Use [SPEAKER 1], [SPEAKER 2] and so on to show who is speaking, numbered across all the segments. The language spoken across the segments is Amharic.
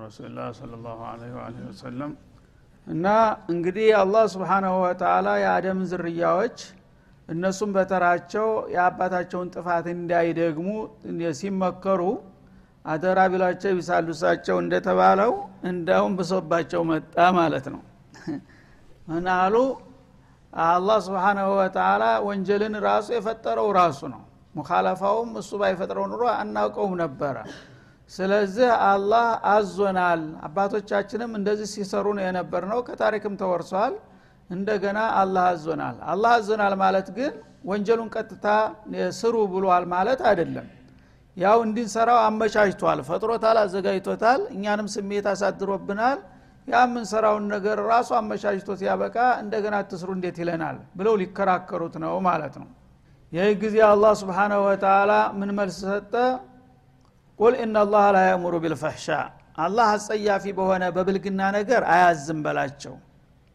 [SPEAKER 1] ረሱልላ ስለ ላሁ እና እንግዲህ አላህ ስብሓናሁ ወተላ የአደም ዝርያዎች እነሱም በተራቸው የአባታቸውን ጥፋት እንዳይደግሙ ሲመከሩ አደራ ቢሏቸው ቢሳሉሳቸው እንደተባለው እንዳውም ብሶባቸው መጣ ማለት ነው። ምን አሉ? አላህ ስብሓናሁ ወተላ ወንጀልን ራሱ የፈጠረው ራሱ ነው። ሙካለፋውም እሱ ባይፈጥረው ኑሮ አናውቀውም ነበረ ስለዚህ አላህ አዞናል። አባቶቻችንም እንደዚህ ሲሰሩ ነው የነበር ነው ከታሪክም ተወርሷል። እንደገና አላህ አዞናል። አላህ አዞናል ማለት ግን ወንጀሉን ቀጥታ ስሩ ብሏል ማለት አይደለም። ያው እንዲንሰራው አመቻችቷል። ፈጥሮታል አዘጋጅቶታል። እኛንም ስሜት አሳድሮብናል። ያ የምንሰራውን ነገር ራሱ አመቻችቶት ያበቃ። እንደገና ትስሩ እንዴት ይለናል ብለው ሊከራከሩት ነው ማለት ነው። ይህ ጊዜ አላህ ስብሓናሁ ወተላ ምን መልስ ሰጠ ቁል እናላህ ላ የእሙሩ ቢልፈሕሻ አላህ አጸያፊ በሆነ በብልግና ነገር አያዝም በላቸው።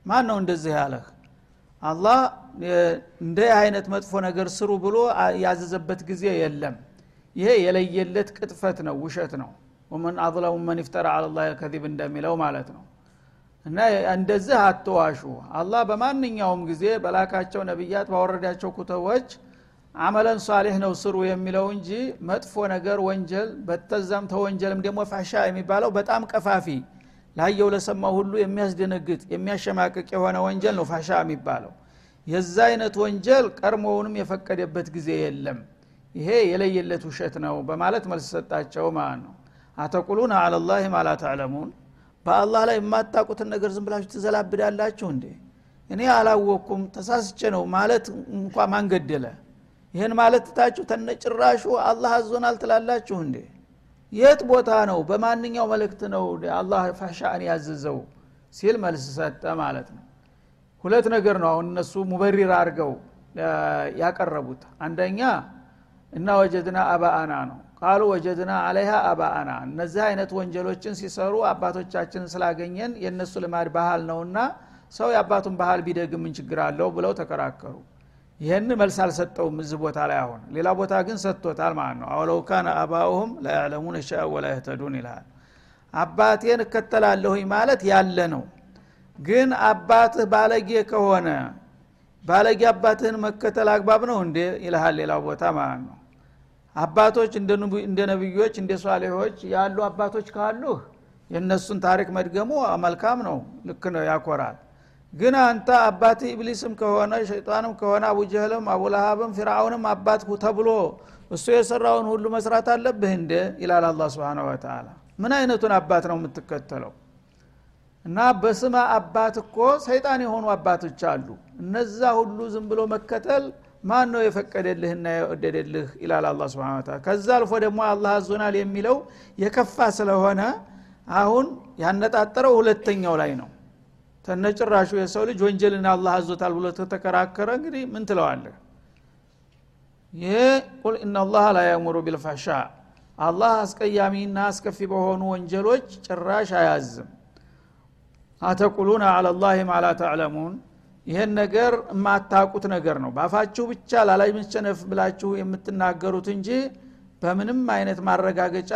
[SPEAKER 1] ማን ነው እንደዚህ ያለህ? አላህ እንደ አይነት መጥፎ ነገር ስሩ ብሎ ያዘዘበት ጊዜ የለም። ይሄ የለየለት ቅጥፈት ነው ውሸት ነው። ወመን አظለሙ መን ይፍተራ አላ ከዚብ እንደሚለው ማለት ነው። እና እንደዚህ አትዋሹ። አላህ በማንኛውም ጊዜ በላካቸው ነቢያት ባወረዳቸው ኩተቦች አመለን ሷሌህ ነው ስሩ የሚለው እንጂ መጥፎ ነገር ወንጀል በተዛም ተወንጀልም ደግሞ ፋሻ የሚባለው በጣም ቀፋፊ ላየው ለሰማው ሁሉ የሚያስደነግጥ የሚያሸማቅቅ የሆነ ወንጀል ነው ፋሻ የሚባለው። የዛ አይነት ወንጀል ቀድሞውንም የፈቀደበት ጊዜ የለም። ይሄ የለየለት ውሸት ነው በማለት መልስ ሰጣቸው ማለት ነው። አተቁሉን አለላህ ማላ ተዕለሙን? በአላህ ላይ የማታቁትን ነገር ዝም ብላችሁ ትዘላብዳላችሁ እንዴ? እኔ አላወቅኩም ተሳስቼ ነው ማለት እንኳ ማንገደለ ይህን ማለት ትታችሁ ተነጭራሹ አላህ አዞናል ትላላችሁ እንዴ? የት ቦታ ነው? በማንኛው መልእክት ነው አላህ ፋሻን ያዘዘው? ሲል መልስ ሰጠ ማለት ነው። ሁለት ነገር ነው አሁን እነሱ ሙበሪር አድርገው ያቀረቡት። አንደኛ እና ወጀድና አባአና ነው። ቃሉ ወጀድና አለይሃ አባአና። እነዚህ አይነት ወንጀሎችን ሲሰሩ አባቶቻችንን ስላገኘን የእነሱ ልማድ ባህል ነውና ሰው የአባቱን ባህል ቢደግም ምን ችግር አለው? ብለው ተከራከሩ ይህን መልስ አልሰጠውም እዚህ ቦታ ላይ አሁን። ሌላ ቦታ ግን ሰጥቶታል ማለት ነው። አውለው ካነ አባኡሁም ላያዕለሙን ሸአ ወላ የህተዱን ይልሃል። አባቴን እከተላለሁኝ ማለት ያለ ነው። ግን አባትህ ባለጌ ከሆነ ባለጌ አባትህን መከተል አግባብ ነው እንዴ? ይልሃል ሌላው ቦታ ማለት ነው። አባቶች እንደ ነቢዮች እንደ ሷሌሆች ያሉ አባቶች ካሉህ የእነሱን ታሪክ መድገሙ መልካም ነው። ልክ ነው ያኮራል ግን አንተ አባት ኢብሊስም ከሆነ ሸይጣንም ከሆነ አቡጀህልም አቡለሃብም ፊርአውንም አባት ተብሎ እሱ የሰራውን ሁሉ መስራት አለብህ እንደ ይላል አላ ስብን ወተላ ምን አይነቱን አባት ነው የምትከተለው? እና በስመ አባት እኮ ሰይጣን የሆኑ አባቶች አሉ። እነዛ ሁሉ ዝም ብሎ መከተል ማን ነው የፈቀደልህና የወደደልህ? ይላል አላ ስብን ታላ ከዛ አልፎ ደግሞ አላህ አዞናል የሚለው የከፋ ስለሆነ አሁን ያነጣጠረው ሁለተኛው ላይ ነው ተነጭራሹ የሰው ልጅ ወንጀልን አላህ አዞታል ብሎ ተተከራከረ። እንግዲህ ምን ትለዋለህ? ይሄ ቁል እናላህ ላ የእሙሩ ቢልፋሻ አላህ አስቀያሚና አስከፊ በሆኑ ወንጀሎች ጭራሽ አያዝም። አተቁሉና አለላህ ማላ ተዕለሙን ይህን ነገር የማታቁት ነገር ነው። ባፋችሁ ብቻ ላላይ መቸነፍ ብላችሁ የምትናገሩት እንጂ በምንም አይነት ማረጋገጫ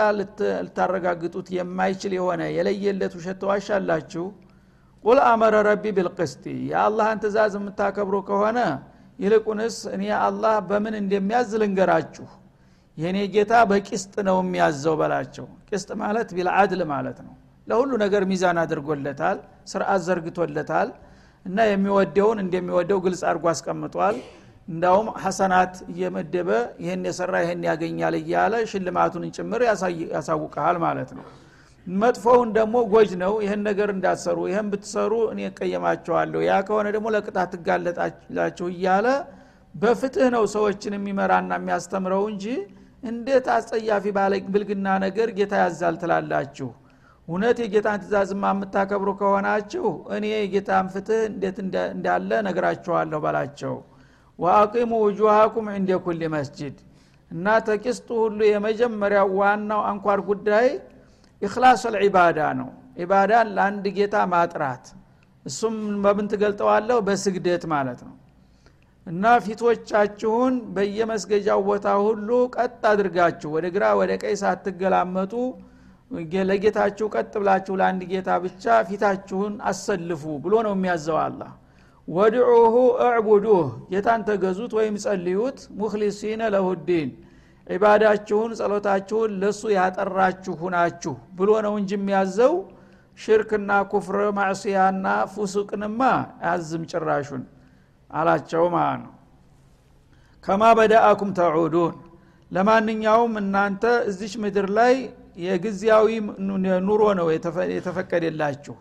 [SPEAKER 1] ልታረጋግጡት የማይችል የሆነ የለየለት ውሸት ተዋሻላችሁ ቁል አመረ ረቢ ቢልቅስቲ የአላህን ትእዛዝ የምታከብሩ ከሆነ ይልቁንስ እኔ አላህ በምን እንደሚያዝ ልንገራችሁ። የእኔ ጌታ በቂስጥ ነው የሚያዘው በላቸው። ቂስጥ ማለት ቢልአድል ማለት ነው። ለሁሉ ነገር ሚዛን አድርጎለታል ስርዓት ዘርግቶለታል እና የሚወደውን እንደሚወደው ግልጽ አድርጎ አስቀምጧል። እንዳውም ሐሰናት እየመደበ ይህን የሰራ ይህን ያገኛል እያለ ሽልማቱን ጭምር ያሳውቀሃል ማለት ነው መጥፎውን ደግሞ ጎጅ ነው። ይህን ነገር እንዳትሰሩ ይህን ብትሰሩ እኔ እቀየማቸዋለሁ። ያ ከሆነ ደግሞ ለቅጣት ትጋለጣላችሁ እያለ በፍትህ ነው ሰዎችን የሚመራና የሚያስተምረው እንጂ እንዴት አስጸያፊ ብልግና ነገር ጌታ ያዛል ትላላችሁ? እውነት የጌታን ትእዛዝማ የምታከብሩ ከሆናችሁ እኔ የጌታን ፍትህ እንዴት እንዳለ ነግራችኋለሁ በላቸው። ወአቂሙ ውጁሃኩም እንደ ኩል መስጅድ እና ተቂስጡ ሁሉ የመጀመሪያው ዋናው አንኳር ጉዳይ ኢክላስ ልዒባዳ ነው። ዒባዳን ለአንድ ጌታ ማጥራት። እሱም በምን ትገልጠዋለሁ? በስግደት ማለት ነው። እና ፊቶቻችሁን በየመስገጃው ቦታ ሁሉ ቀጥ አድርጋችሁ ወደ ግራ ወደ ቀይ ሳትገላመጡ ለጌታችሁ ቀጥ ብላችሁ ለአንድ ጌታ ብቻ ፊታችሁን አሰልፉ ብሎ ነው የሚያዘው አላ ወድዑሁ እዕቡዱህ ጌታን ተገዙት ወይም ጸልዩት። ሙክሊሲነ ለሁዲን ዒባዳችሁን ጸሎታችሁን ለሱ ያጠራችሁ ሁናችሁ ብሎ ነው እንጂ የሚያዘው ሽርክና ኩፍር ማዕስያና ፉሱቅንማ አያዝም ጭራሹን አላቸው ማለት ነው። ከማ በዳአኩም ተዑዱን። ለማንኛውም እናንተ እዚች ምድር ላይ የጊዜያዊ ኑሮ ነው የተፈቀደላችሁ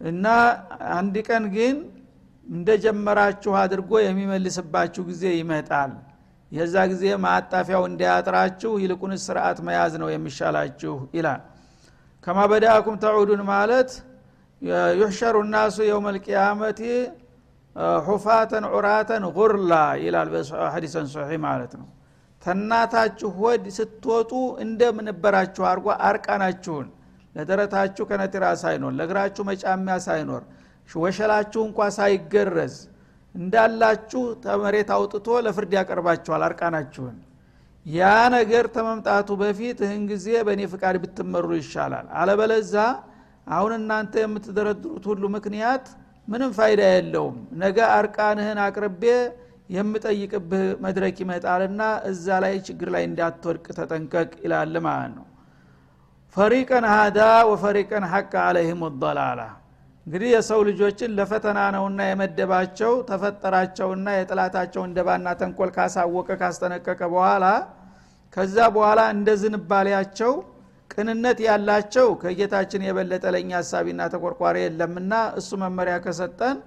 [SPEAKER 1] እና አንድ ቀን ግን እንደጀመራችሁ አድርጎ የሚመልስባችሁ ጊዜ ይመጣል የዛ ጊዜ ማጣፊያው እንዳያጥራችሁ ይልቁን ስርዓት መያዝ ነው የሚሻላችሁ ይላል። ከማ በዳአኩም ተዑዱን ማለት ዩሕሸሩ ናሱ የውም ልቅያመቲ ሑፋተን ዑራተን ጉርላ ይላል በሐዲሰን ሶሒ ማለት ነው። ተናታችሁ ሆድ ስትወጡ እንደምንበራችሁ አርጓ አርቃናችሁን ለደረታችሁ ከነቲራ ሳይኖር ለእግራችሁ መጫሚያ ሳይኖር ወሸላችሁ እንኳ ሳይገረዝ እንዳላችሁ ተመሬት አውጥቶ ለፍርድ ያቀርባችኋል አርቃናችሁን። ያ ነገር ተመምጣቱ በፊት ይህን ጊዜ በእኔ ፍቃድ ብትመሩ ይሻላል። አለበለዛ አሁን እናንተ የምትደረድሩት ሁሉ ምክንያት ምንም ፋይዳ የለውም። ነገ አርቃንህን አቅርቤ የምጠይቅብህ መድረክ ይመጣልና እዛ ላይ ችግር ላይ እንዳትወድቅ ተጠንቀቅ ይላል ማለት ነው። ፈሪቀን ሀዳ ወፈሪቀን ሐቅ አለህም ضላላ እንግዲህ የሰው ልጆችን ለፈተና ነውና የመደባቸው ተፈጠራቸውና የጥላታቸውን ደባና ተንኮል ካሳወቀ ካስጠነቀቀ በኋላ ከዛ በኋላ እንደ ዝንባሌያቸው ቅንነት ያላቸው ከጌታችን የበለጠ ለእኛ ሀሳቢና ተቆርቋሪ የለምና እሱ መመሪያ ከሰጠን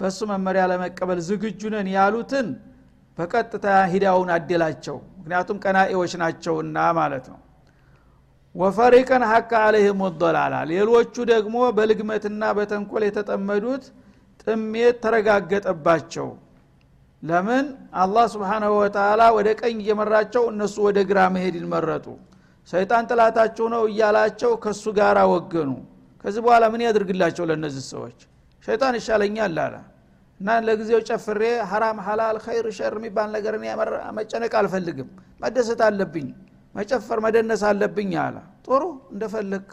[SPEAKER 1] በእሱ መመሪያ ለመቀበል ዝግጁ ነን ያሉትን በቀጥታ ሂዳውን አደላቸው። ምክንያቱም ቀናኤዎች ናቸውና ማለት ነው ወፈሪቀን ሐቅ አለህም ወዶላላ። ሌሎቹ ደግሞ በልግመትና በተንኮል የተጠመዱት ጥሜት ተረጋገጠባቸው። ለምን? አላህ ስብሓናሁ ወተላ ወደ ቀኝ እየመራቸው እነሱ ወደ ግራ መሄድን መረጡ። ሰይጣን ጥላታቸው ነው እያላቸው ከሱ ጋር ወገኑ። ከዚህ በኋላ ምን ያድርግላቸው ለእነዚህ ሰዎች? ሸይጣን ይሻለኛል አለ። እና ለጊዜው ጨፍሬ ሐራም ሐላል ኸይር ሸር የሚባል ነገር መጨነቅ አልፈልግም። መደሰት አለብኝ መጨፈር መደነስ አለብኝ አለ። ጥሩ እንደፈለግ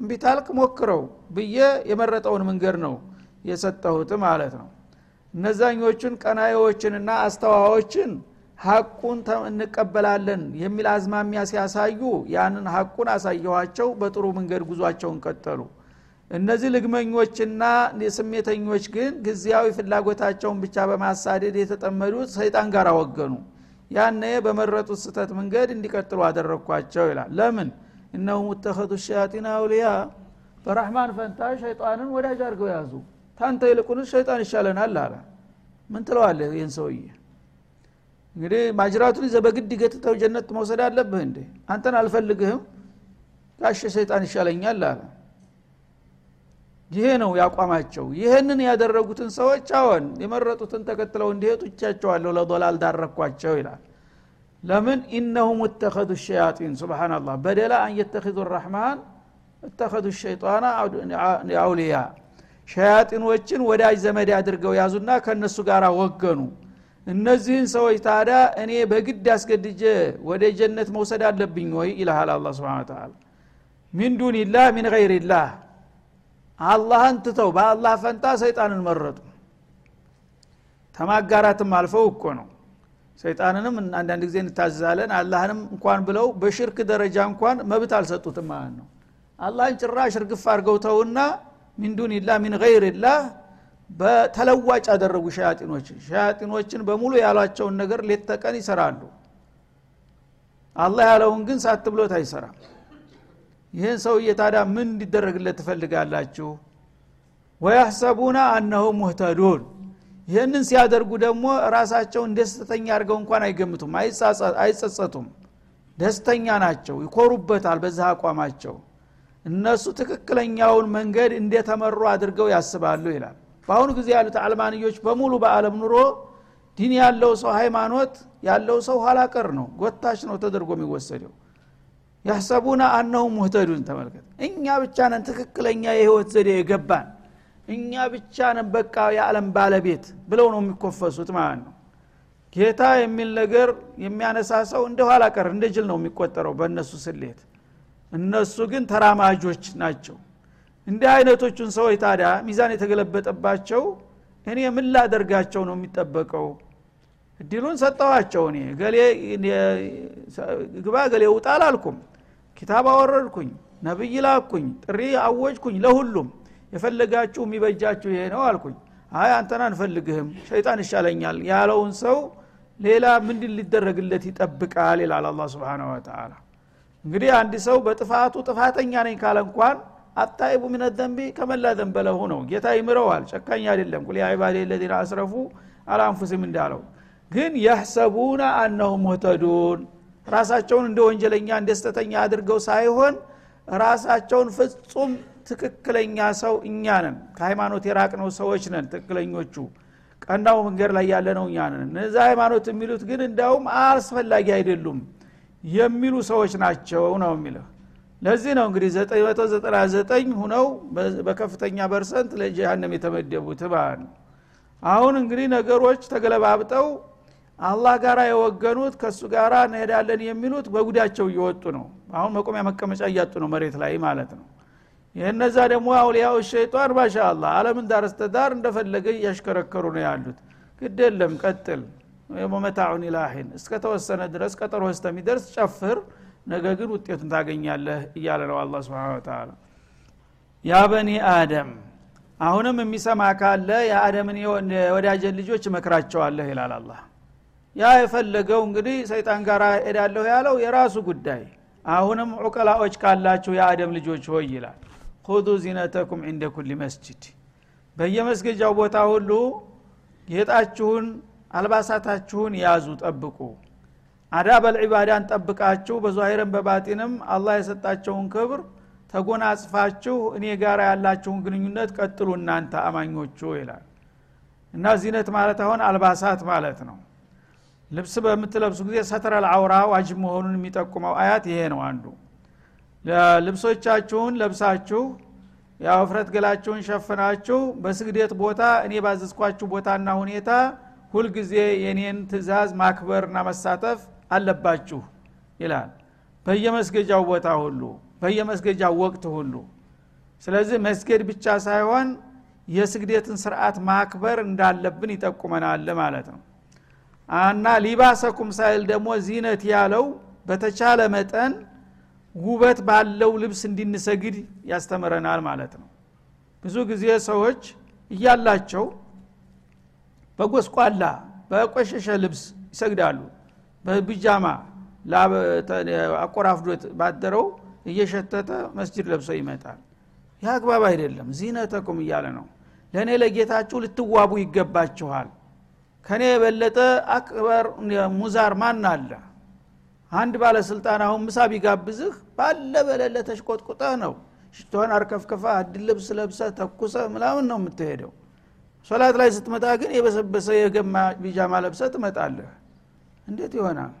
[SPEAKER 1] እምቢታልክ ሞክረው ብዬ የመረጠውን መንገድ ነው የሰጠሁት ማለት ነው። እነዛኞቹን ቀናዮችንና አስተዋዎችን ሀቁን እንቀበላለን የሚል አዝማሚያ ሲያሳዩ ያንን ሀቁን አሳየኋቸው በጥሩ መንገድ ጉዟቸውን ቀጠሉ። እነዚህ ልግመኞችና ስሜተኞች ግን ጊዜያዊ ፍላጎታቸውን ብቻ በማሳደድ የተጠመዱት ሰይጣን ጋር ወገኑ ያነ በመረጡት ስተት መንገድ እንዲቀጥሉ አደረግኳቸው ይላል። ለምን? እነሁ ሙተኸዱ ሸያጢን አውሊያ በራህማን ፈንታ ሸይጣንን ወዳጅ አድርገው ያዙ። ታንተ ይልቁንስ ሸይጣን ይሻለናል አለ። ምን ትለዋለህ ይህን ሰውዬ? እንግዲህ ማጅራቱን ይዘ በግድ ገትተው ጀነት መውሰድ አለብህ እንዴ? አንተን አልፈልግህም ጋሽ ሰይጣን ይሻለኛል አለ ይሄ ነው ያቋማቸው። ይህንን ያደረጉትን ሰዎች አዎን የመረጡትን ተከትለው እንዲሄጡ እቻቸዋለሁ ለዶላል ዳረኳቸው ይላል። ለምን? ኢነሁም እተኸዱ ሸያጢን ስብናላህ በደላ አን የተኪዙ ራሕማን እተኸዱ ሸይጣና አውልያ። ሸያጢኖችን ወዳጅ ዘመድ አድርገው ያዙና ከእነሱ ጋር ወገኑ። እነዚህን ሰዎች ታዲያ እኔ በግድ አስገድጀ ወደ ጀነት መውሰድ አለብኝ ወይ? ይልሃል አላ ስብን ተላ ሚን ዱንላህ ሚን ገይርላህ አላህን ትተው በአላህ ፈንታ ሰይጣንን መረጡ። ተማጋራትም አልፈው እኮ ነው። ሰይጣንንም አንዳንድ ጊዜ እንታዘዛለን። አላህንም እንኳን ብለው በሽርክ ደረጃ እንኳን መብት አልሰጡትም ማለት ነው። አላህን ጭራሽ እርግፍ አድርገው ተውና ሚን ዱንላህ ሚን ገይርላህ በተለዋጭ አደረጉ ሸያጢኖች። ሸያጢኖችን በሙሉ ያሏቸውን ነገር ሌት ተቀን ይሰራሉ። አላህ ያለውን ግን ሳት ብሎት አይሰራም ይህን ሰውዬ ታዲያ ምን እንዲደረግለት ትፈልጋላችሁ? ወያሕሰቡና አነሁ ሙህተዱን። ይህንን ሲያደርጉ ደግሞ ራሳቸውን ደስተኛ አድርገው እንኳን አይገምቱም አይጸጸቱም። ደስተኛ ናቸው ይኮሩበታል በዛ አቋማቸው። እነሱ ትክክለኛውን መንገድ እንደተመሩ አድርገው ያስባሉ ይላል። በአሁኑ ጊዜ ያሉት አልማንዮች በሙሉ በአለም ኑሮ ዲን ያለው ሰው ሃይማኖት ያለው ሰው ኋላ ቀር ነው ጎታች ነው ተደርጎ የሚወሰደው ያሰቡና አነሁ ሙህተዱን ተመልከት። እኛ ብቻ ነን ትክክለኛ የህይወት ዘዴ የገባን። እኛ ብቻ ነን በቃ የዓለም ባለቤት ብለው ነው የሚኮፈሱት ማለት ነው። ጌታ የሚል ነገር የሚያነሳ ሰው እንደ ኋላ ቀር እንደ ጅል ነው የሚቆጠረው በእነሱ ስሌት። እነሱ ግን ተራማጆች ናቸው። እንዲህ አይነቶቹን ሰዎች ታዲያ ሚዛን የተገለበጠባቸው እኔ ምን ላደርጋቸው ነው የሚጠበቀው? እድሉን ሰጠዋቸው እኔ። ገሌ ግባ ገሌ ውጣ አላልኩም ኪታብ አወረድኩኝ ነብይ ላኩኝ ጥሪ አወጅኩኝ ለሁሉም። የፈለጋችሁ የሚበጃችሁ ይሄ ነው አልኩኝ። አይ አንተን አንፈልግህም ሸይጣን ይሻለኛል ያለውን ሰው ሌላ ምንድን ሊደረግለት ይጠብቃል ይላል አላ ስብን ወተላ እንግዲህ አንድ ሰው በጥፋቱ ጥፋተኛ ነኝ ካለ እንኳን አታይቡ ምን ዘንቢ ከመላ ዘንበለሁ ነው። ጌታ ይምረዋል ጨካኝ አይደለም። ቁል ያዒባዴ ለዚነ አስረፉ አላንፉሲም እንዳለው። ግን የሕሰቡነ አነሁም ሙህተዱን ራሳቸውን እንደ ወንጀለኛ እንደ ስተተኛ አድርገው ሳይሆን ራሳቸውን ፍጹም ትክክለኛ ሰው እኛ ነን። ከሃይማኖት የራቅነው ሰዎች ነን ትክክለኞቹ። ቀናው መንገድ ላይ ያለ ነው እኛ ነን። እነዚ ሃይማኖት የሚሉት ግን እንዳውም አስፈላጊ አይደሉም የሚሉ ሰዎች ናቸው ነው የሚለው። ለዚህ ነው እንግዲህ 999 ሁነው በከፍተኛ percent ለጀሃነም የተመደቡት ነው። አሁን እንግዲህ ነገሮች ተገለባብጠው አላህ ጋር የወገኑት ከእሱ ጋር እንሄዳለን የሚሉት በጉዳቸው እየወጡ ነው። አሁን መቆሚያ መቀመጫ እያጡ ነው መሬት ላይ ማለት ነው። የእነዛ ደግሞ አውሊያው ሸይጣን ما شاء الله አለምን ዳረስተዳር እንደፈለገ እያሽከረከሩ ነው ያሉት። ግድ የለም ቀጥል። መመታዑን ኢላሂን እስከተወሰነ ድረስ ቀጠሮ እስከሚደርስ ጨፍር ነገ ግን ውጤቱን ታገኛለህ እያለ ነው አላ ስብን ተላ ያ በኒ አደም አሁንም የሚሰማ ካለ የአደምን የወዳጀን ልጆች እመክራቸዋለህ ይላል አላ ያ የፈለገው እንግዲህ ሰይጣን ጋር ሄዳለሁ ያለው የራሱ ጉዳይ። አሁንም ዑቀላዎች ካላችሁ የአደም ልጆች ሆይ ይላል። ሁዱ ዚነተኩም ዕንደ ኩል መስጅድ በየመስገጃው ቦታ ሁሉ ጌጣችሁን አልባሳታችሁን ያዙ ጠብቁ። አዳበል ዒባዳን ጠብቃችሁ በዛሂርም በባጢንም አላህ የሰጣቸውን ክብር ተጎናጽፋችሁ እኔ ጋር ያላችሁን ግንኙነት ቀጥሉ እናንተ አማኞቹ ይላል። እና ዚነት ማለት አሁን አልባሳት ማለት ነው ልብስ በምትለብሱ ጊዜ ሰትረል አውራ ዋጅብ መሆኑን የሚጠቁመው አያት ይሄ ነው አንዱ። ልብሶቻችሁን ለብሳችሁ የውፍረት ገላችሁን ሸፍናችሁ በስግደት ቦታ እኔ ባዘዝኳችሁ ቦታና ሁኔታ ሁልጊዜ የኔን ትእዛዝ ማክበርና መሳተፍ አለባችሁ ይላል። በየመስገጃው ቦታ ሁሉ በየመስገጃው ወቅት ሁሉ። ስለዚህ መስገድ ብቻ ሳይሆን የስግደትን ስርዓት ማክበር እንዳለብን ይጠቁመናል ማለት ነው እና ሊባሰኩም ሳይል ደግሞ ዚነት ያለው በተቻለ መጠን ውበት ባለው ልብስ እንድንሰግድ ያስተምረናል ማለት ነው። ብዙ ጊዜ ሰዎች እያላቸው በጎስቋላ በቆሸሸ ልብስ ይሰግዳሉ። በቢጃማ አቆራፍዶት ባደረው እየሸተተ መስጅድ ለብሶ ይመጣል። ይህ አግባብ አይደለም። ዚነተኩም እያለ ነው። ለእኔ ለጌታችሁ ልትዋቡ ይገባችኋል ከኔ የበለጠ አክበር ሙዛር ማን አለ? አንድ ባለስልጣን አሁን ምሳ ቢጋብዝህ ባለ በሌለ ተሽቆጥቁጠህ ነው። ሽቶህን አርከፍከፋ አድል ልብስ ለብሰ ተኩሰ ምናምን ነው የምትሄደው። ሶላት ላይ ስትመጣ ግን የበሰበሰ የገማ ቢጃማ ለብሰ ትመጣለህ። እንዴት ይሆናል?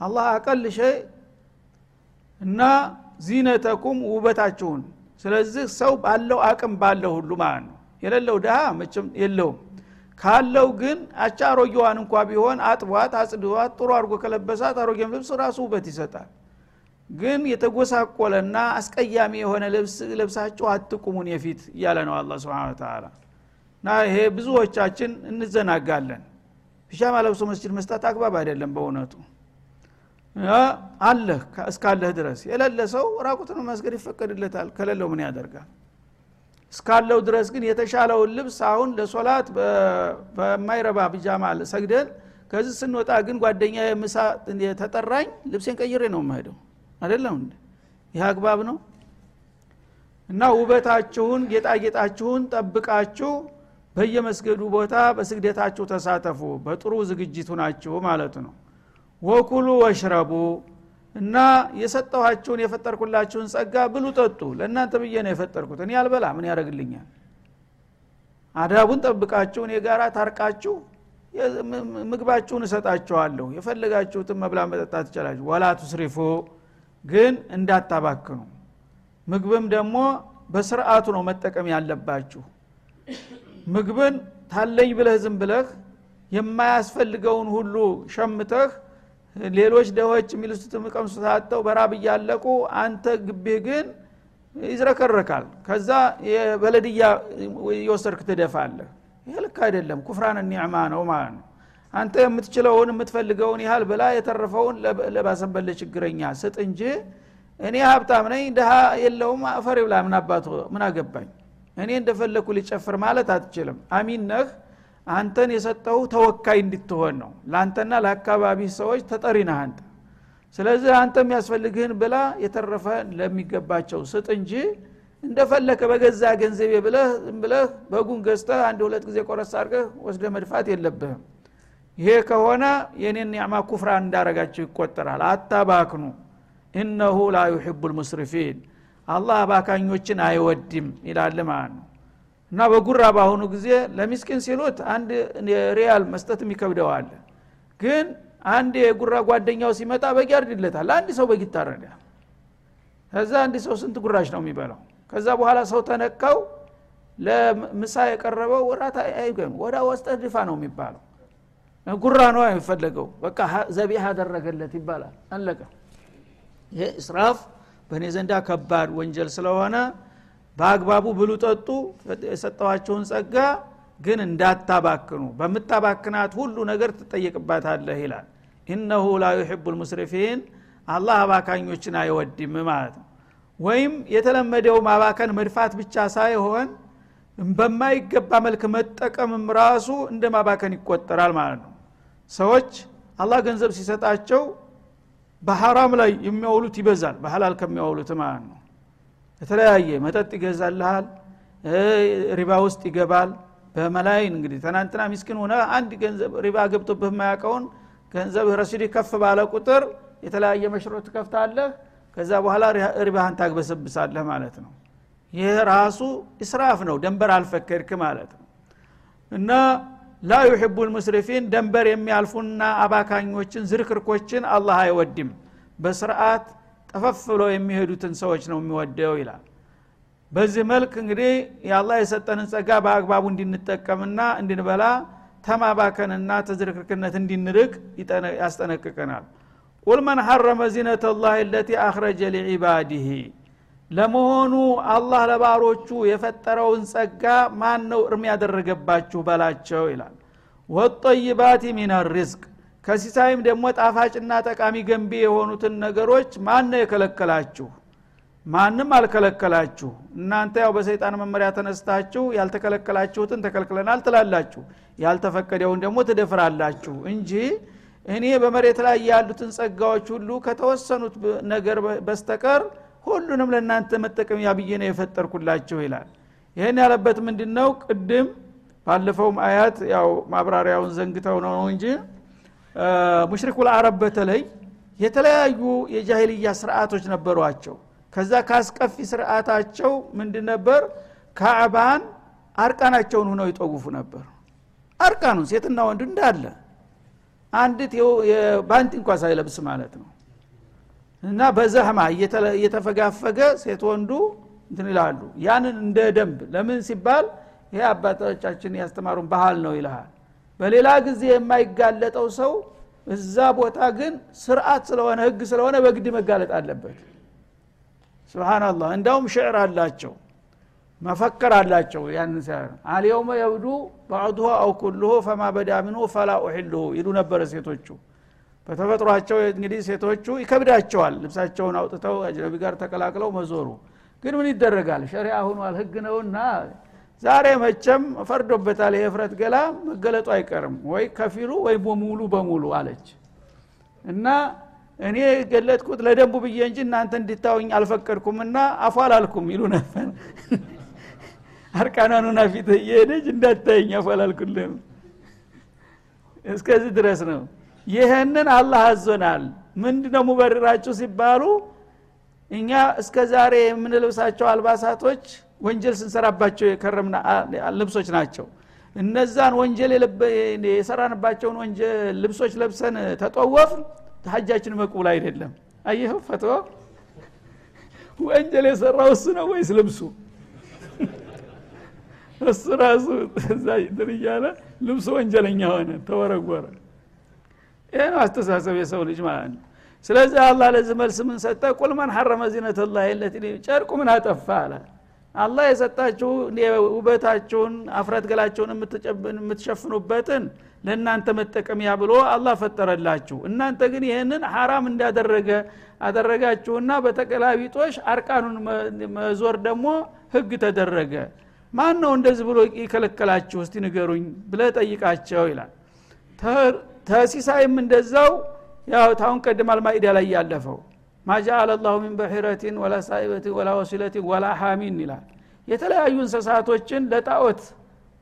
[SPEAKER 1] አላህ አቀል ሸይ እና ዚነተኩም ውበታችሁን። ስለዚህ ሰው ባለው አቅም ባለው ሁሉ ማለት ነው። የሌለው ድሃ መቼም የለውም ካለው ግን አቻ አሮጌዋን እንኳ ቢሆን አጥቧት አጽድዋት ጥሩ አድርጎ ከለበሳት አሮጌም ልብስ ራሱ ውበት ይሰጣል። ግን የተጎሳቆለና አስቀያሚ የሆነ ልብስ ለብሳችሁ አትቁሙን የፊት እያለ ነው አላ ስብን ተላ እና ይሄ ብዙዎቻችን እንዘናጋለን። ፒሻማ ለብሶ መስጅድ መስጠት አግባብ አይደለም በእውነቱ። አለህ እስካለህ ድረስ የሌለ ሰው ራቁትን መስገድ ይፈቀድለታል። ከሌለው ምን ያደርጋል እስካለው ድረስ ግን የተሻለውን ልብስ አሁን ለሶላት በማይረባ ቢጃማ ሰግደን ከዚህ ስንወጣ ግን ጓደኛ የምሳ ተጠራኝ ልብሴን ቀይሬ ነው መሄደው አይደለም እንደ ይህ አግባብ ነው? እና ውበታችሁን ጌጣጌጣችሁን ጠብቃችሁ በየመስገዱ ቦታ በስግደታችሁ ተሳተፉ። በጥሩ ዝግጅቱ ናችሁ ማለት ነው። ወኩሉ ወሽረቡ እና የሰጠኋችሁን የፈጠርኩላችሁን ጸጋ ብሉ ጠጡ። ለእናንተ ብዬ ነው የፈጠርኩት። እኔ አልበላ ምን ያደረግልኛል አዳቡን ጠብቃችሁ እኔ ጋራ ታርቃችሁ ምግባችሁን እሰጣችኋለሁ። የፈለጋችሁትን መብላ መጠጣት ይቻላችሁ ወላ ቱስሪፉ ግን እንዳታባክኑ። ምግብም ደግሞ በስርዓቱ ነው መጠቀም ያለባችሁ። ምግብን ታለኝ ብለህ ዝም ብለህ የማያስፈልገውን ሁሉ ሸምተህ ሌሎች ደሆች የሚልሱት የሚቀምሱት አጥተው በራብ እያለቁ አንተ ግቢህ ግን ይዝረከረካል። ከዛ የበለድያ የወሰድክ ትደፋለህ። ይህ ልክ አይደለም። ኩፍራን ኒዕማ ነው ማለት ነው። አንተ የምትችለውን የምትፈልገውን ያህል ብላ የተረፈውን ለባሰበለ ችግረኛ ስጥ እንጂ እኔ ሀብታም ነኝ ድሃ የለውም አፈር ብላ ምን አባቱ? ምን አገባኝ? እኔ እንደፈለኩ ሊጨፍር ማለት አትችልም። አሚን ነህ አንተን የሰጠው ተወካይ እንድትሆን ነው። ለአንተና ለአካባቢ ሰዎች ተጠሪ ነህ አንተ። ስለዚህ አንተ የሚያስፈልግህን ብላ የተረፈ ለሚገባቸው ስጥ እንጂ እንደፈለከ በገዛ ገንዘቤ ብለህ ብለህ በጉን ገዝተህ አንድ ሁለት ጊዜ ቆረስ አድርገህ ወስደ መድፋት የለብህም። ይሄ ከሆነ የኔን ኒዕማ ኩፍራን እንዳረጋቸው ይቆጠራል። አታባክኑ። ኢነሁ ላ ዩሕቡ ልሙስሪፊን አላህ አባካኞችን አይወድም ይላል ማለት ነው እና በጉራ በአሁኑ ጊዜ ለሚስኪን ሲሉት አንድ ሪያል መስጠት የሚከብደዋል ግን አንድ የጉራ ጓደኛው ሲመጣ በግ ያርድለታል። አንድ ሰው በግ ይታረዳል ከዛ አንድ ሰው ስንት ጉራሽ ነው የሚበላው? ከዛ በኋላ ሰው ተነካው ለምሳ የቀረበው ወራት አይገም ወዳ ወስጠህ ድፋ ነው የሚባለው። ጉራ ነው የሚፈለገው። በቃ ዘቢህ አደረገለት ይባላል። አለቀ። ይህ እስራፍ በእኔ ዘንዳ ከባድ ወንጀል ስለሆነ በአግባቡ ብሉ ጠጡ የሰጠዋቸውን ጸጋ ግን እንዳታባክኑ። በምታባክናት ሁሉ ነገር ትጠየቅባታለህ ይላል። ኢነሁ ላ ዩሕቡ ልሙስሪፊን አላህ አባካኞችን አይወድም ማለት ነው። ወይም የተለመደው ማባከን መድፋት ብቻ ሳይሆን በማይገባ መልክ መጠቀምም ራሱ እንደ ማባከን ይቆጠራል ማለት ነው። ሰዎች አላህ ገንዘብ ሲሰጣቸው በሐራም ላይ የሚያውሉት ይበዛል በሐላል ከሚያውሉት ማለት ነው የተለያየ መጠጥ ይገዛልሃል ሪባ ውስጥ ይገባል። በመላይን እንግዲህ ትናንትና ሚስኪን ሆነ አንድ ገንዘብ ሪባ ገብቶብህ የማያውቀውን ገንዘብ ረሲዲ ከፍ ባለ ቁጥር የተለያየ መሽሮ ትከፍታለህ። ከዛ በኋላ ሪባህን ታግበሰብሳለህ ማለት ነው። ይህ ራሱ እስራፍ ነው። ደንበር አልፈከድክ ማለት ነው። እና ላ ዩሕቡ ልሙስሪፊን ደንበር የሚያልፉና አባካኞችን ዝርክርኮችን አላህ አይወድም። በስርዓት ጠፈፍ ብለው የሚሄዱትን ሰዎች ነው የሚወደው ይላል። በዚህ መልክ እንግዲህ የአላህ የሰጠንን ጸጋ በአግባቡ እንድንጠቀምና እንድንበላ ተማባከንና ተዝርክርክነት እንድንርቅ ያስጠነቅቀናል። ቁል መን ሐረመ ዚነት ላህ ለቲ አኽረጀ ሊዒባዲህ። ለመሆኑ አላህ ለባሮቹ የፈጠረውን ጸጋ ማን ነው እርም ያደረገባችሁ በላቸው ይላል። ወጠይባት ሚን ሪዝቅ ከሲሳይም ደግሞ ጣፋጭና ጠቃሚ ገንቢ የሆኑትን ነገሮች ማን ነው የከለከላችሁ? ማንም አልከለከላችሁ። እናንተ ያው በሰይጣን መመሪያ ተነስታችሁ ያልተከለከላችሁትን ተከልክለናል ትላላችሁ። ያልተፈቀደውን ደግሞ ትደፍራላችሁ እንጂ እኔ በመሬት ላይ ያሉትን ጸጋዎች ሁሉ ከተወሰኑት ነገር በስተቀር ሁሉንም ለእናንተ መጠቀሚያ ብዬ ነው የፈጠርኩላችሁ ይላል። ይህን ያለበት ምንድን ነው ቅድም ባለፈውም አያት ያው ማብራሪያውን ዘንግተው ነው እንጂ ሙሽሪኩል አረብ በተለይ የተለያዩ የጃሂልያ ስርዓቶች ነበሯቸው። ከዛ ካስቀፊ ስርዓታቸው ምንድን ነበር? ካዕባን አርቃናቸውን ሁነው ይጠውፉ ነበር። አርቃኑን ሴትና ወንዱ እንዳለ አንዲት ባንቲ እንኳ ሳይለብስ ማለት ነው። እና በዘህማ እየተፈጋፈገ ሴት ወንዱ እንትን ይላሉ። ያንን እንደ ደንብ ለምን ሲባል ይሄ አባቶቻችን ያስተማሩን ባህል ነው ይልሃል በሌላ ጊዜ የማይጋለጠው ሰው እዛ ቦታ ግን ስርዓት ስለሆነ ህግ ስለሆነ በግድ መጋለጥ አለበት። ስብናላህ እንዳውም ሽዕር አላቸው መፈከር አላቸው ያን አልየውመ የብዱ ባዕዱሁ አው ኩልሁ ፈማ በዳ ፈላ ኡሕልሁ ይሉ ነበረ ሴቶቹ። በተፈጥሯቸው እንግዲህ ሴቶቹ ይከብዳቸዋል። ልብሳቸውን አውጥተው አጅነቢ ጋር ተቀላቅለው መዞሩ። ግን ምን ይደረጋል? ሸሪያ ሁኗል ህግ ነውና ዛሬ መቸም ፈርዶበታል የህፍረት ገላ መገለጡ አይቀርም። ወይ ከፊሉ ወይ ሙሉ በሙሉ አለች። እና እኔ ገለጥኩት ለደንቡ ብዬ እንጂ እናንተ እንዲታወኝ አልፈቀድኩምና አፉ አላልኩም ይሉ ነበር። አርቃናኑና ፊት እየሄደች እንዳታየኝ አላልኩልህም። እስከዚህ ድረስ ነው። ይህንን አላህ አዞናል። ምንድነው ሙበርራችሁ ሲባሉ እኛ እስከ ዛሬ የምንለብሳቸው አልባሳቶች ወንጀል ስንሰራባቸው የከረምና ልብሶች ናቸው። እነዛን ወንጀል የሰራንባቸውን ወንጀል ልብሶች ለብሰን ተጠወፍ ሀጃችን መቅቡል አይደለም። አየኸው ፈትዋ ወንጀል የሰራው እሱ ነው ወይስ ልብሱ? እሱ ራሱ እዛ እንትን እያለ ልብሱ ወንጀለኛ ሆነ ተወረወረ። ይህ ነው አስተሳሰብ የሰው ልጅ ማለት ነው። ስለዚህ አላህ ለዚህ መልስ ምን ሰጠ? ቁል መን ሐረመ ዚነት ላ ለቲ ጨርቁ ምን አጠፋ አለ አላህ የሰጣችሁ ውበታችሁን አፍረት ገላችሁን የምትሸፍኑበትን ለእናንተ መጠቀሚያ ብሎ አላህ ፈጠረላችሁ። እናንተ ግን ይህንን ሐራም እንዳደረገ አደረጋችሁና በተቀላቢጦሽ አርቃኑን መዞር ደግሞ ህግ ተደረገ። ማን ነው እንደዚህ ብሎ ይከለከላችሁ እስቲ ንገሩኝ ብለ ጠይቃቸው ይላል። ተሲሳይም እንደዛው ያው ታሁን ቀድም አልማኢዳ ላይ ያለፈው ማጃአለ ላሁ ሚን በሒረቲን ወላ ሳኢበትን ወላ ወሲለቲን ወላ ሐሚን ይላል። የተለያዩ እንስሳቶችን ለጣዖት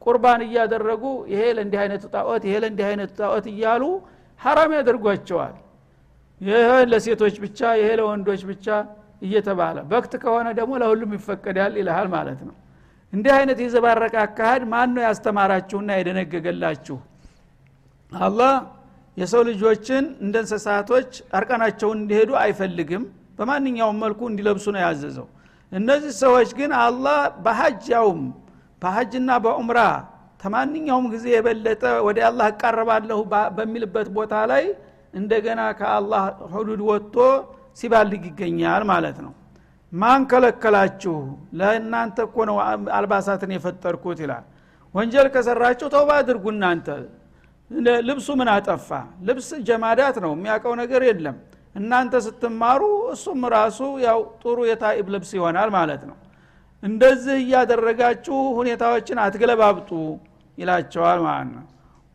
[SPEAKER 1] ቁርባን እያደረጉ ይሄ ለእንዲህ አይነቱ ጣዖት ይሄ ለእንዲህ አይነቱ ጣዖት እያሉ ሐራም ያደርጓቸዋል። ይሄ ለሴቶች ብቻ ይሄ ለወንዶች ብቻ እየተባለ በክት ከሆነ ደግሞ ለሁሉም ይፈቀዳል ይልሃል ማለት ነው። እንዲህ አይነት የዘባረቀ አካሃድ ማን ነው ያስተማራችሁና የደነገገላችሁ? አላህ የሰው ልጆችን እንደ እንስሳቶች አርቀናቸውን እንዲሄዱ አይፈልግም። በማንኛውም መልኩ እንዲለብሱ ነው ያዘዘው። እነዚህ ሰዎች ግን አላህ በሀጅ ያውም በሀጅና በዑምራ ከማንኛውም ጊዜ የበለጠ ወደ አላህ እቃረባለሁ በሚልበት ቦታ ላይ እንደገና ከአላህ ሁዱድ ወጥቶ ሲባልግ ይገኛል ማለት ነው። ማን ከለከላችሁ? ለእናንተ እኮ ነው አልባሳትን የፈጠርኩት ይላል። ወንጀል ከሰራችሁ ተውባ አድርጉ እናንተ ልብሱ ምን አጠፋ? ልብስ ጀማዳት ነው የሚያውቀው ነገር የለም። እናንተ ስትማሩ እሱም ራሱ ያው ጥሩ የታኢብ ልብስ ይሆናል ማለት ነው። እንደዚህ እያደረጋችሁ ሁኔታዎችን አትገለባብጡ ይላቸዋል ማለት ነው።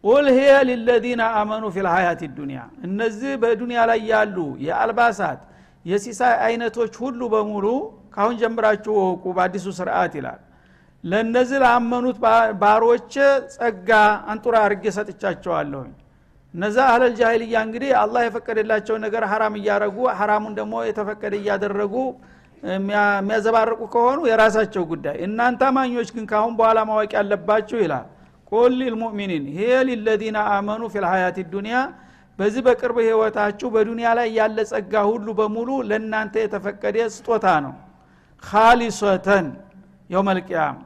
[SPEAKER 1] ቁል ሂየ ሊለዚነ አመኑ ፊ ልሀያት ዱኒያ እነዚህ በዱንያ ላይ ያሉ የአልባሳት የሲሳይ አይነቶች ሁሉ በሙሉ ካሁን ጀምራችሁ ወቁ በአዲሱ ስርዓት ይላል ለእነዚህ ላመኑት ባሮች ጸጋ አንጡራ አርጌ ሰጥቻቸዋለሁኝ እነዛ አህለል ጃሂልያ እንግዲህ አላህ የፈቀደላቸውን ነገር ሀራም እያረጉ ሀራሙን ደግሞ የተፈቀደ እያደረጉ የሚያዘባርቁ ከሆኑ የራሳቸው ጉዳይ። እናንተ አማኞች ግን ካሁን በኋላ ማወቅ ያለባችሁ ይላል። ቁል ሊልሙእሚኒን ሂየ ሊለዚነ አመኑ ፊ ልሀያት ዱኒያ በዚህ በቅርብ ህይወታችሁ በዱንያ ላይ ያለ ጸጋ ሁሉ በሙሉ ለእናንተ የተፈቀደ ስጦታ ነው። ካሊሶተን የውመልቅያም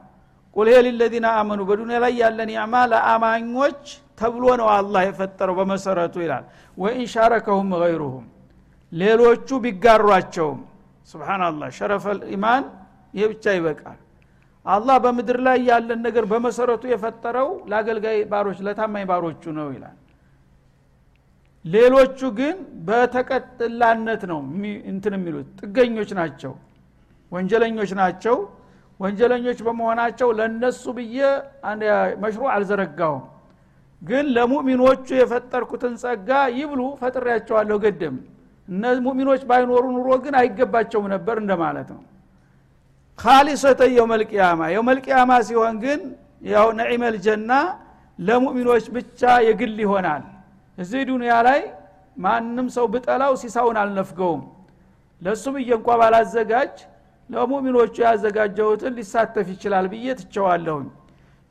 [SPEAKER 1] ቁል ሄ ሊለዚነ አመኑ በዱንያ ላይ ያለ ኒዕማ ለአማኞች ተብሎ ነው አላህ የፈጠረው በመሰረቱ ይላል። ወኢን ሻረከሁም ገይሩሁም ሌሎቹ ቢጋሯቸውም። ስብናላህ ሸረፈል ኢማን ይህ ብቻ ይበቃል። አላህ በምድር ላይ ያለን ነገር በመሰረቱ የፈጠረው ለአገልጋይ ባሮች ለታማኝ ባሮቹ ነው ይላል። ሌሎቹ ግን በተቀጥላነት ነው እንትን የሚሉት ጥገኞች ናቸው ወንጀለኞች ናቸው ወንጀለኞች በመሆናቸው ለነሱ ብዬ መሽሩ አልዘረጋውም። ግን ለሙእሚኖቹ የፈጠርኩትን ጸጋ ይብሉ ፈጥሬያቸዋለሁ ገደም። እነዚህ ሙእሚኖች ባይኖሩ ኑሮ ግን አይገባቸውም ነበር እንደማለት ነው። ካሊሰተ የውመልቅያማ የውመልቅያማ ሲሆን ግን ያው ነዒመል ጀና ለሙእሚኖች ብቻ የግል ይሆናል። እዚህ ዱንያ ላይ ማንም ሰው ብጠላው ሲሳውን አልነፍገውም። ለእሱ ብዬ እንኳ ባላዘጋጅ ለሙሚኖቹ ያዘጋጀሁትን ሊሳተፍ ይችላል ብዬ ትቸዋለሁኝ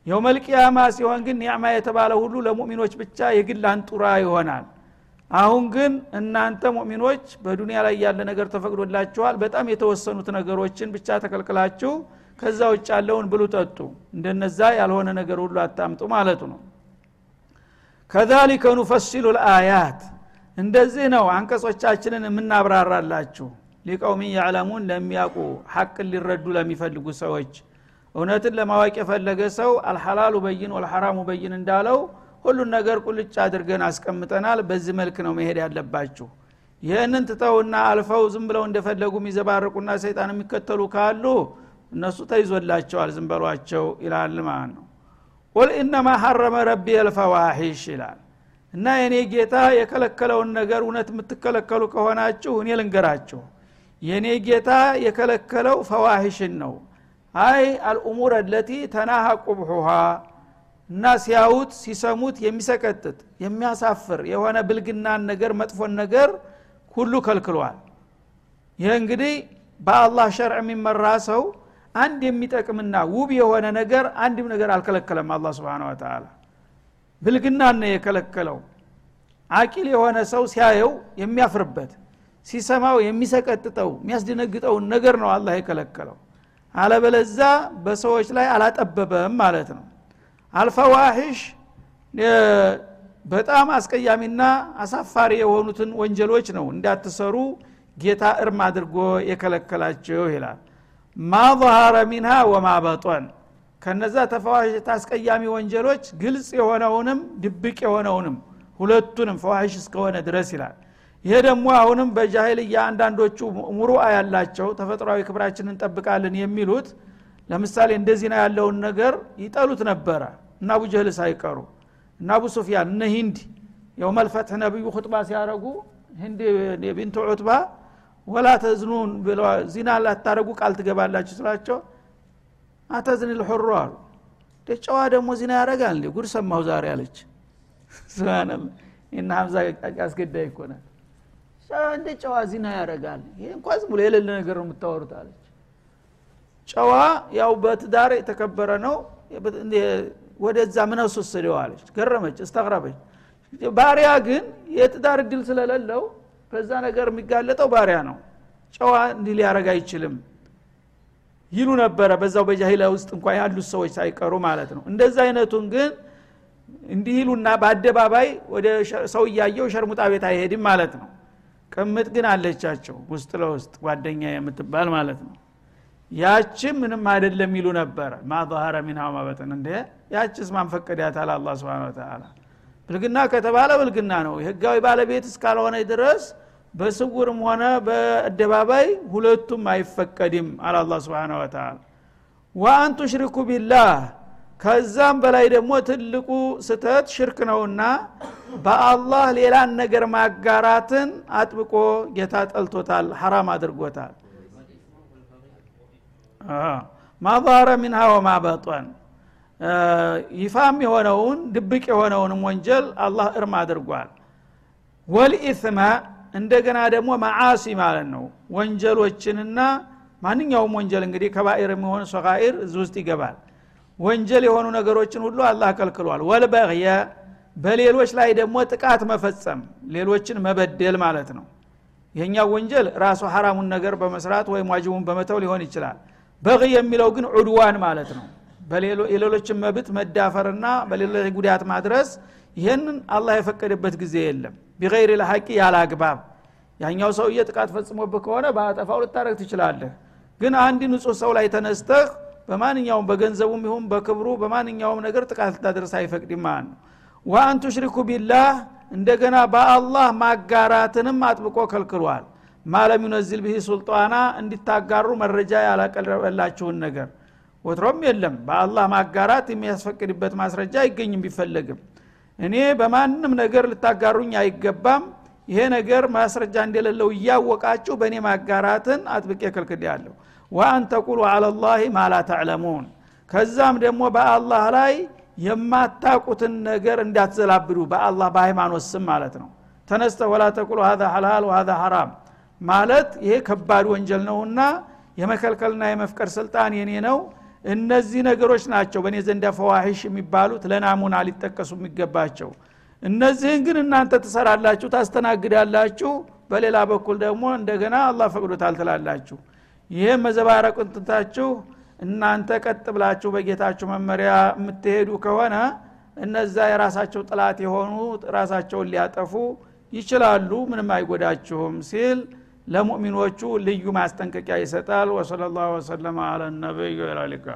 [SPEAKER 1] የውመልቅያማ ሲሆን ግን ኒዕማ የተባለ ሁሉ ለሙእሚኖች ብቻ የግል አንጡራ ይሆናል። አሁን ግን እናንተ ሙእሚኖች በዱንያ ላይ ያለ ነገር ተፈቅዶላችኋል በጣም የተወሰኑት ነገሮችን ብቻ ተከልክላችሁ ከዛ ውጭ ያለውን ብሉ ጠጡ። እንደነዛ ያልሆነ ነገር ሁሉ አታምጡ ማለቱ ነው። ከዛሊከ ኑፈሲሉ ልአያት። እንደዚህ ነው አንቀጾቻችንን የምናብራራላችሁ ሊቀውሚን ያዕለሙን ለሚያውቁ ሐቅን ሊረዱ ለሚፈልጉ ሰዎች። እውነትን ለማወቅ የፈለገ ሰው አልሐላሉ በይን ወልሐራሙ በይን እንዳለው ሁሉን ነገር ቁልጭ አድርገን አስቀምጠናል። በዚህ መልክ ነው መሄድ ያለባችሁ። ይህንን ትተውና አልፈው ዝም ብለው እንደፈለጉ የሚዘባርቁና ሰይጣን የሚከተሉ ካሉ እነሱ ተይዞላቸዋል ዝም በሏቸው ይላል ማለት ነው። ቁል ኢነማ ሐረመ ረቢ አልፈዋሒሽ ይላል። እና የኔ ጌታ የከለከለውን ነገር እውነት የምትከለከሉ ከሆናችሁ እኔ ልንገራችሁ የኔ ጌታ የከለከለው ፈዋሂሽን ነው። አይ አልኡሙር አለቲ ተናሃ ቁብሑሃ እና ሲያዩት ሲሰሙት የሚሰቀጥጥ የሚያሳፍር የሆነ ብልግናን ነገር መጥፎን ነገር ሁሉ ከልክሏል። ይህ እንግዲህ በአላህ ሸርዕ የሚመራ ሰው አንድ የሚጠቅምና ውብ የሆነ ነገር አንድም ነገር አልከለከለም አላ ስብን ወተላ ብልግናን ነው የከለከለው። አቂል የሆነ ሰው ሲያየው የሚያፍርበት ሲሰማው የሚሰቀጥጠው የሚያስደነግጠውን ነገር ነው አላህ የከለከለው። አለበለዛ በሰዎች ላይ አላጠበበም ማለት ነው። አልፈዋሂሽ በጣም አስቀያሚና አሳፋሪ የሆኑትን ወንጀሎች ነው እንዳትሰሩ ጌታ እርም አድርጎ የከለከላቸው ይላል። ማ ظهረ ሚንሃ ወማ ከነዛ ተፈዋሽ አስቀያሚ ወንጀሎች ግልጽ የሆነውንም ድብቅ የሆነውንም ሁለቱንም ፈዋሽ እስከሆነ ድረስ ይላል ይሄ ደግሞ አሁንም በጃሂልያ አንዳንዶቹ ሙሩአ ያላቸው ተፈጥሯዊ ክብራችንን እንጠብቃለን የሚሉት ለምሳሌ እንደዚህ ያለውን ነገር ይጠሉት ነበረ። እና አቡ ጀህል ሳይቀሩ እና አቡ ሱፊያን እነ ሂንድ የውመልፈትህ ነቢዩ ሁጥባ ሲያረጉ ሂንድ ቢንቱ ዑትባ ወላ ተዝኑን ዚና ላታረጉ ቃል ትገባላችሁ ስላቸው አተዝን ልሑሩ አሉ። ጨዋ ደግሞ ዚና ያረጋል ጉድ ሰማሁ ዛሬ አለች። ስብናላ እና ሀምዛ አስገዳይ ይኮናል እንደ ጨዋ ዚና ያረጋል ይሄ እንኳ ዝም ብሎ የሌለ ነገር ነው የምታወሩት አለች። ጨዋ ያው በትዳር የተከበረ ነው። ወደዛ ምን አስወሰደው አለች። ገረመች እስተቅረበች ባሪያ ግን የትዳር እድል ስለሌለው በዛ ነገር የሚጋለጠው ባሪያ ነው። ጨዋ እንዲህ ሊያረግ አይችልም ይሉ ነበረ። በዛው በጃሂላ ውስጥ እንኳ ያሉት ሰዎች ሳይቀሩ ማለት ነው። እንደዛ አይነቱን ግን እንዲህ ይሉና በአደባባይ ወደ ሰው እያየው ሸርሙጣ ቤት አይሄድም ማለት ነው ቅምጥ ግን አለቻቸው ውስጥ ለውስጥ ጓደኛ የምትባል ማለት ነው። ያችም ምንም አይደለም ይሉ ነበረ ማ ظهረ ሚንሃ ማበጠን እንደ ያችስ ማንፈቀዳታል አላ ስብን ተላ ብልግና ከተባለ ብልግና ነው። ህጋዊ ባለቤት እስካልሆነ ድረስ በስውርም ሆነ በአደባባይ ሁለቱም አይፈቀድም አለ አላ ስብን ወተላ ወአን ቱሽሪኩ ቢላህ ከዛም በላይ ደግሞ ትልቁ ስተት ሽርክ ነውና በአላህ ሌላን ነገር ማጋራትን አጥብቆ ጌታ ጠልቶታል ሐራም አድርጎታል። ማظهረ ሚንሃ ወማ ይፋም የሆነውን ድብቅ የሆነውንም ወንጀል አላህ እርም አድርጓል። ወልኢትመ እንደገና ደግሞ መዓሲ ማለት ነው። ወንጀሎችንና ማንኛውም ወንጀል እንግዲህ ከባኢር የሚሆን ሰቃኢር እዚ ውስጥ ይገባል ወንጀል የሆኑ ነገሮችን ሁሉ አላህ ከልክሏል። ወልበግየ በሌሎች ላይ ደግሞ ጥቃት መፈጸም ሌሎችን መበደል ማለት ነው። ይሄኛው ወንጀል ራሱ ሐራሙን ነገር በመስራት ወይም ዋጅቡን በመተው ሊሆን ይችላል። በግ የሚለው ግን ዑድዋን ማለት ነው። የሌሎችን መብት መዳፈርና በሌሎች ጉዳት ማድረስ ይህንን አላህ የፈቀደበት ጊዜ የለም። ቢገይር ለሐቂ ያለ አግባብ። ያኛው ሰውዬ ጥቃት ፈጽሞብህ ከሆነ በአጠፋው ልታረግ ትችላለህ። ግን አንድ ንጹህ ሰው ላይ ተነስተህ በማንኛውም በገንዘቡም ይሁን በክብሩ በማንኛውም ነገር ጥቃት ልታደርስ አይፈቅድም ማለት ነው። ወአን ቱሽሪኩ ቢላህ እንደገና በአላህ ማጋራትንም አጥብቆ ከልክሏል። ማለም ዩነዝል ብሂ ሱልጣና እንዲታጋሩ መረጃ ያላቀረበላችሁን ነገር። ወትሮም የለም። በአላህ ማጋራት የሚያስፈቅድበት ማስረጃ አይገኝም ቢፈለግም። እኔ በማንም ነገር ልታጋሩኝ አይገባም። ይሄ ነገር ማስረጃ እንደሌለው እያወቃችሁ በእኔ ማጋራትን አጥብቄ ክልክል ያለሁ ወአን ተቁሉ አለላህ ማላ ተዕለሙን። ከዛም ደግሞ በአላህ ላይ የማታቁትን ነገር እንዳትዘላብዱ በአላህ በሃይማኖት ስም ማለት ነው። ተነስተ ወላ ተቁሉ ሀዛ ሐላል ወሀዛ ሐራም ማለት ይሄ ከባድ ወንጀል ነውና የመከልከልና የመፍቀድ ስልጣን የኔ ነው። እነዚህ ነገሮች ናቸው በእኔ ዘንዳ ፈዋሂሽ የሚባሉት ለናሙና ሊጠቀሱ የሚገባቸው። እነዚህን ግን እናንተ ትሰራላችሁ ታስተናግዳላችሁ። በሌላ በኩል ደግሞ እንደገና አላህ ፈቅዶታል ትላላችሁ ይህም መዘባረቁን ትታችሁ እናንተ ቀጥ ብላችሁ በጌታችሁ መመሪያ የምትሄዱ ከሆነ እነዛ የራሳቸው ጥላት የሆኑ ራሳቸውን ሊያጠፉ ይችላሉ። ምንም አይጎዳችሁም ሲል ለሙእሚኖቹ ልዩ ማስጠንቀቂያ ይሰጣል። ወሰለ ላሁ ወሰለማ አለ ወላሊካ